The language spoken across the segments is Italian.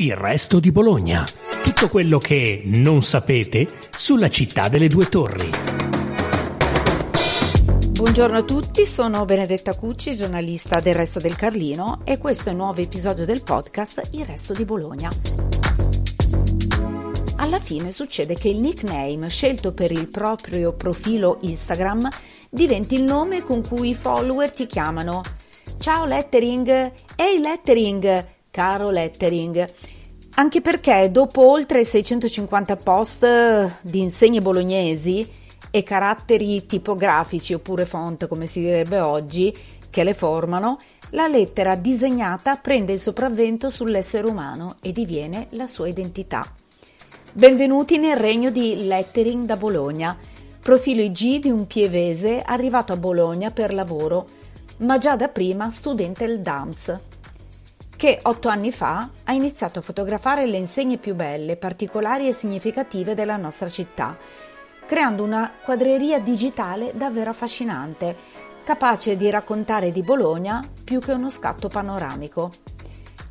Il resto di Bologna. Tutto quello che non sapete sulla città delle due torri. Buongiorno a tutti, sono Benedetta Cucci, giornalista del Resto del Carlino e questo è un nuovo episodio del podcast Il Resto di Bologna. Alla fine succede che il nickname scelto per il proprio profilo Instagram diventi il nome con cui i follower ti chiamano. Ciao Lettering, ehi Lettering, caro lettering. Anche perché dopo oltre 650 post di insegne bolognesi e caratteri tipografici oppure font come si direbbe oggi che le formano, la lettera disegnata prende il sopravvento sull'essere umano e diviene la sua identità. Benvenuti nel regno di Lettering da Bologna, profilo IG di un pievese arrivato a Bologna per lavoro, ma già da prima studente del DAMS, che otto anni fa ha iniziato a fotografare le insegne più belle, particolari e significative della nostra città, creando una quadreria digitale davvero affascinante, capace di raccontare di Bologna più che uno scatto panoramico.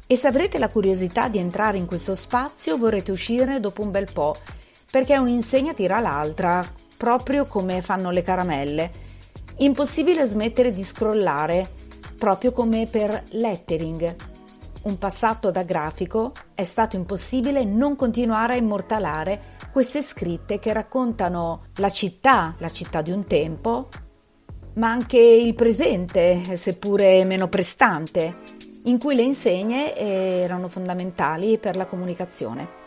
E se avrete la curiosità di entrare in questo spazio vorrete uscire dopo un bel po', perché un'insegna tira l'altra, proprio come fanno le caramelle. Impossibile smettere di scrollare, proprio come per lettering, un passato da grafico, è stato impossibile non continuare a immortalare queste scritte che raccontano la città, la città di un tempo, ma anche il presente, seppure meno prestante, in cui le insegne erano fondamentali per la comunicazione.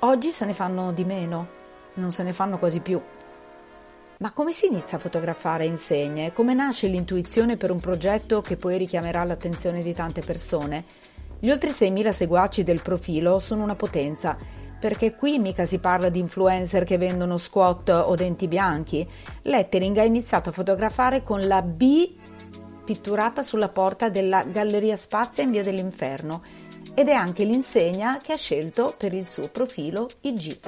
Oggi se ne fanno di meno, non se ne fanno quasi più. Ma come si inizia a fotografare insegne? Come nasce l'intuizione per un progetto che poi richiamerà l'attenzione di tante persone? Gli oltre 6.000 seguaci del profilo sono una potenza, perché qui mica si parla di influencer che vendono squat o denti bianchi. Lettering ha iniziato a fotografare con la B pitturata sulla porta della Galleria Spazia in via dell'Inferno ed è anche l'insegna che ha scelto per il suo profilo IG.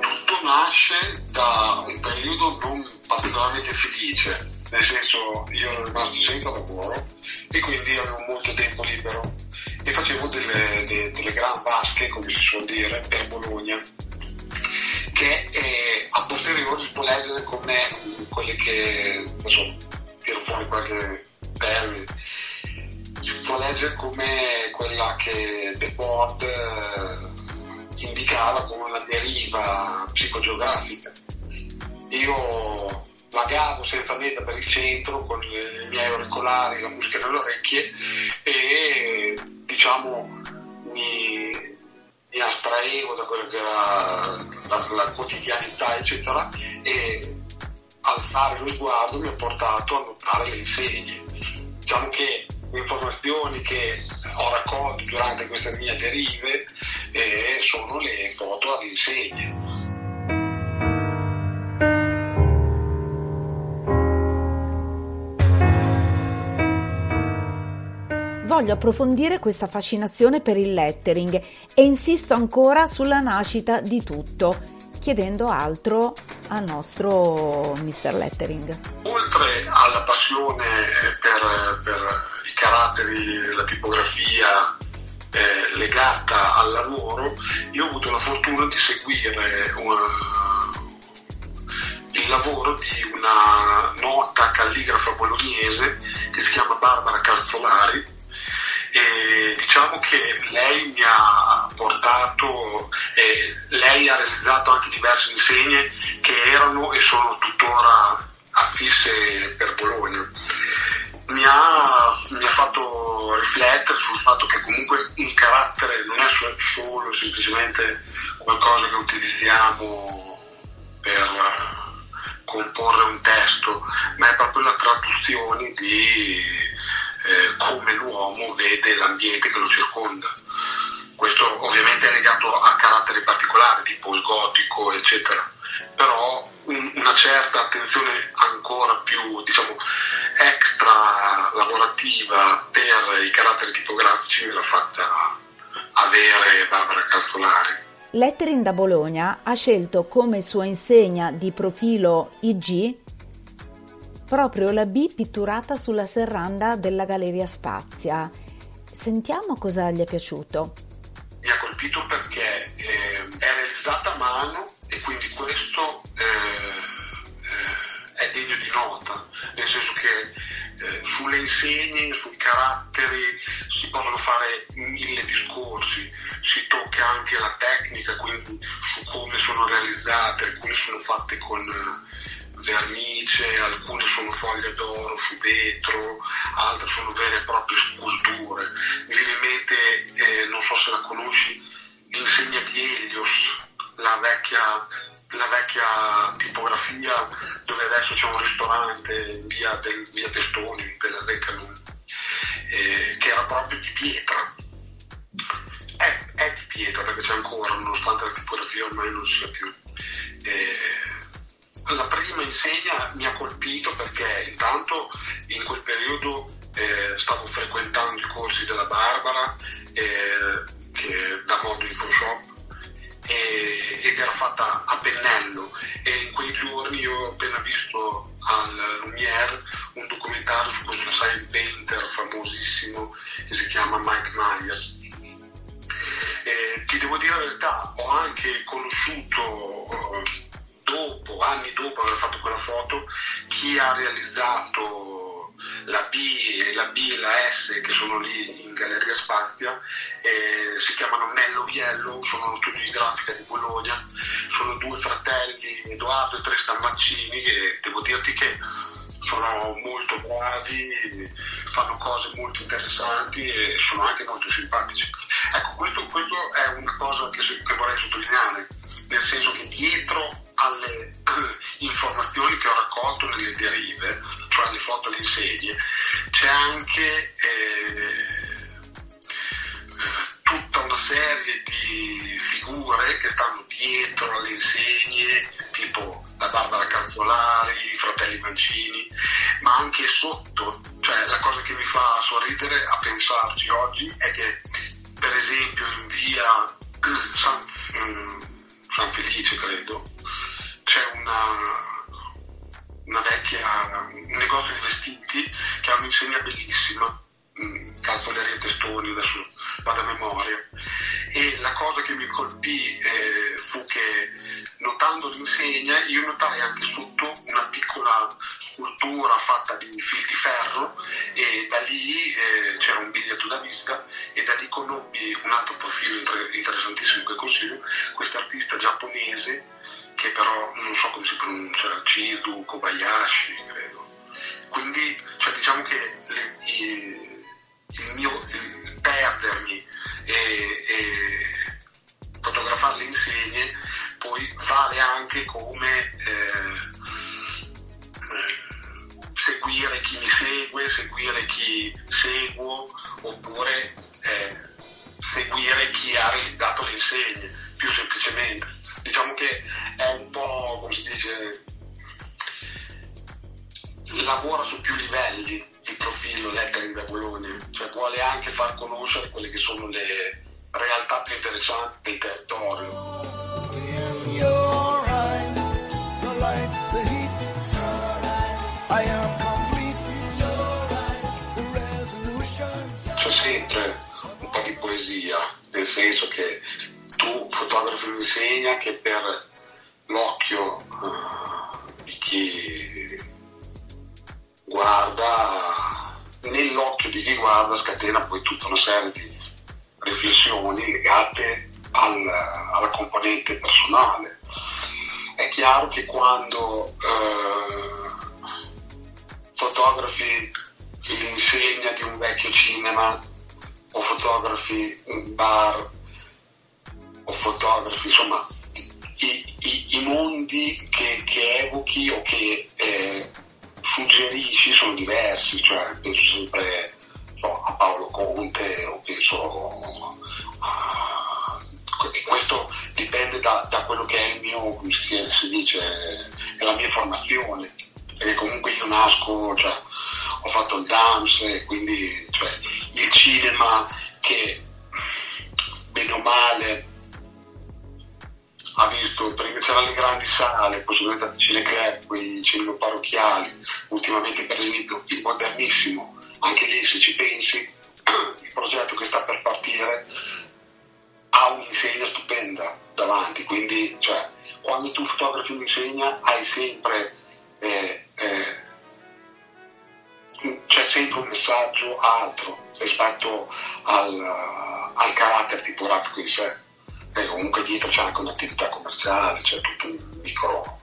Tutto nasce da un periodo non particolarmente felice nel senso io ero rimasto senza lavoro e quindi avevo molto tempo libero e facevo delle, de, delle gran vasche, come si suol dire, per Bologna, che eh, a posteriori si può leggere come quelle che, adesso tiro fuori qualche termine, si può leggere come quella che The Board eh, indicava come una deriva psicogeografica. Io vagavo senza meta per il centro con i miei auricolari, la musica nelle orecchie e diciamo mi, mi astraevo da quella che era la, la quotidianità eccetera e alzare lo sguardo mi ha portato a notare le insegne. Diciamo che le informazioni che ho raccolto durante queste mie derive eh, sono le foto alle insegne. Voglio approfondire questa fascinazione per il lettering e insisto ancora sulla nascita di tutto, chiedendo altro al nostro Mr. Lettering. Oltre alla passione per, per i caratteri, la tipografia eh, legata al lavoro, io ho avuto la fortuna di seguire una, il lavoro di una nota calligrafa bolognese che si chiama Barbara Calzolari e diciamo che lei mi ha portato, eh, lei ha realizzato anche diverse insegne che erano e sono tuttora affisse per Bologna. Mi ha, mi ha fatto riflettere sul fatto che comunque un carattere non è solo semplicemente qualcosa che utilizziamo per comporre un testo, ma è proprio la traduzione di eh, come l'uomo vede l'ambiente che lo circonda. Questo ovviamente è legato a caratteri particolari, tipo il gotico, eccetera, però un, una certa attenzione ancora più, diciamo, extra lavorativa per i caratteri tipografici me l'ha fatta avere Barbara Calzolari. Lettering da Bologna ha scelto come sua insegna di profilo IG proprio la B pitturata sulla serranda della Galleria Spazia. Sentiamo cosa gli è piaciuto. Mi ha colpito perché eh, è realizzata a mano e quindi questo eh, eh, è degno di nota, nel senso che eh, sulle insegne, sui caratteri foglie d'oro su vetro, altre sono vere e proprie sculture. Mi viene in mente, eh, non so se la conosci, l'insegna di Helios, la vecchia, la vecchia tipografia dove adesso c'è un ristorante in via, del, via Testoni, in quella Decalun, eh, che era proprio di pietra. È, è, di pietra perché c'è ancora, nonostante la tipografia ormai non sia più. Eh, la prima insegna mi ha colpito perché intanto in quel periodo eh, stavo frequentando i corsi della Barbara eh, che, da modo in Photoshop ed era fatta a pennello e in quei giorni io ho appena visto al Lumière un documentario su questo sign painter famosissimo che si chiama Mike Myers. Eh, ti devo dire la verità, ho anche conosciuto eh, dopo, anni dopo aver fatto quella foto, chi ha realizzato la B, la B e la S che sono lì in Galleria Spazia, eh, si chiamano Nello Viello, sono uno studio di grafica di Bologna, sono due fratelli, Edoardo e Tristan Mancini, e devo dirti che sono molto bravi, fanno cose molto interessanti e sono anche molto simpatici. Ecco, questo, questo è una cosa che, che vorrei sottolineare, nel senso che dietro alle informazioni che ho raccolto nelle derive, cioè le foto alle insedie, c'è anche eh, tutta una serie di figure che stanno dietro alle insegne, tipo la Barbara Cazzolari, i fratelli Mancini, ma anche sotto, cioè la cosa che mi fa sorridere a pensarci oggi è che per esempio in via San, mm, San Felice, credo, c'è una, una vecchia, un negozio di vestiti che ha un'insegna bellissima, mm, Calcoleria Testoni, adesso vado a memoria. E la cosa che mi colpì eh, fu che notando l'insegna io notai anche sotto una piccola scultura fatta di fil di ferro e da lì eh, c'era un biglietto da visita e da lì conobbi un altro profilo interessantissimo che consiglio, questo artista giapponese che però non so come si pronuncia, Chidu Kobayashi, credo. Quindi cioè, diciamo che le, il, diciamo che è un po' come si dice lavora su più livelli il profilo lettering da Bologna, cioè vuole anche far conoscere quelle che sono le realtà più interessanti del territorio. C'è sempre un po' di poesia, nel senso che tu fotografi un'insegna che per l'occhio uh, di chi guarda, nell'occhio di chi guarda scatena poi tutta una serie di riflessioni legate al, alla componente personale. È chiaro che quando uh, fotografi l'insegna di un vecchio cinema o fotografi un bar o fotografi, insomma i, i, i mondi che, che, evochi o che eh, suggerisci sono diversi, cioè penso sempre so, a Paolo Conte o penso a... questo dipende da, da, quello che è il mio, come si dice, è la mia formazione, perché comunque io nasco, cioè, ho fatto il dance, quindi cioè, il cinema che ha visto, prima c'erano le grandi sale, poi sono diventati cineclub, quei cinema parrocchiali, ultimamente per esempio il modernissimo, anche lì se ci pensi, il progetto che sta per partire ha un'insegna stupenda davanti, quindi cioè, quando tu fotografi un'insegna hai sempre, eh, eh, c'è sempre un messaggio altro rispetto al, al carattere tipo Ratco in sé e comunque dietro c'è anche un'attività commerciale, c'è tutto un micro,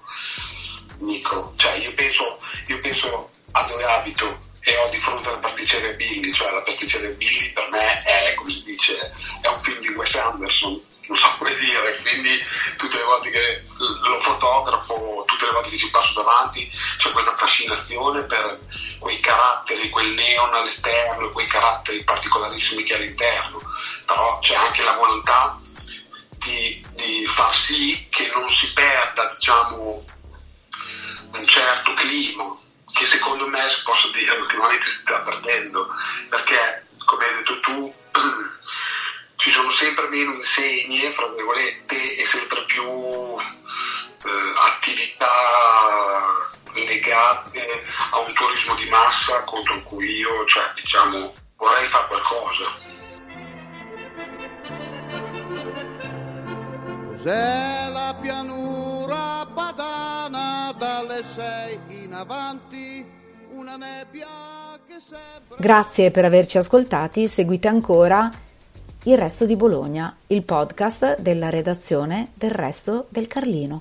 micro. Cioè io penso, io penso a dove abito e ho di fronte alla pasticceria Billy, cioè la pasticceria Billy per me è, come si dice, è un film di Wes Anderson, non so come dire, quindi tutte le volte che lo fotografo, tutte le volte che ci passo davanti, c'è questa fascinazione per quei caratteri, quel neon all'esterno, quei caratteri particolarissimi che all'interno, però c'è anche la volontà di, di far sì che non si perda diciamo, un certo clima che secondo me si possa dire ultimamente si sta perdendo perché come hai detto tu ci sono sempre meno insegne fra virgolette e sempre più eh, attività legate a un turismo di massa contro cui io cioè, diciamo, vorrei fare qualcosa Cos'è la pianura padana dalle sei in avanti? Una nebbia che sembra... Grazie per averci ascoltati, seguite ancora Il Resto di Bologna, il podcast della redazione del Resto del Carlino.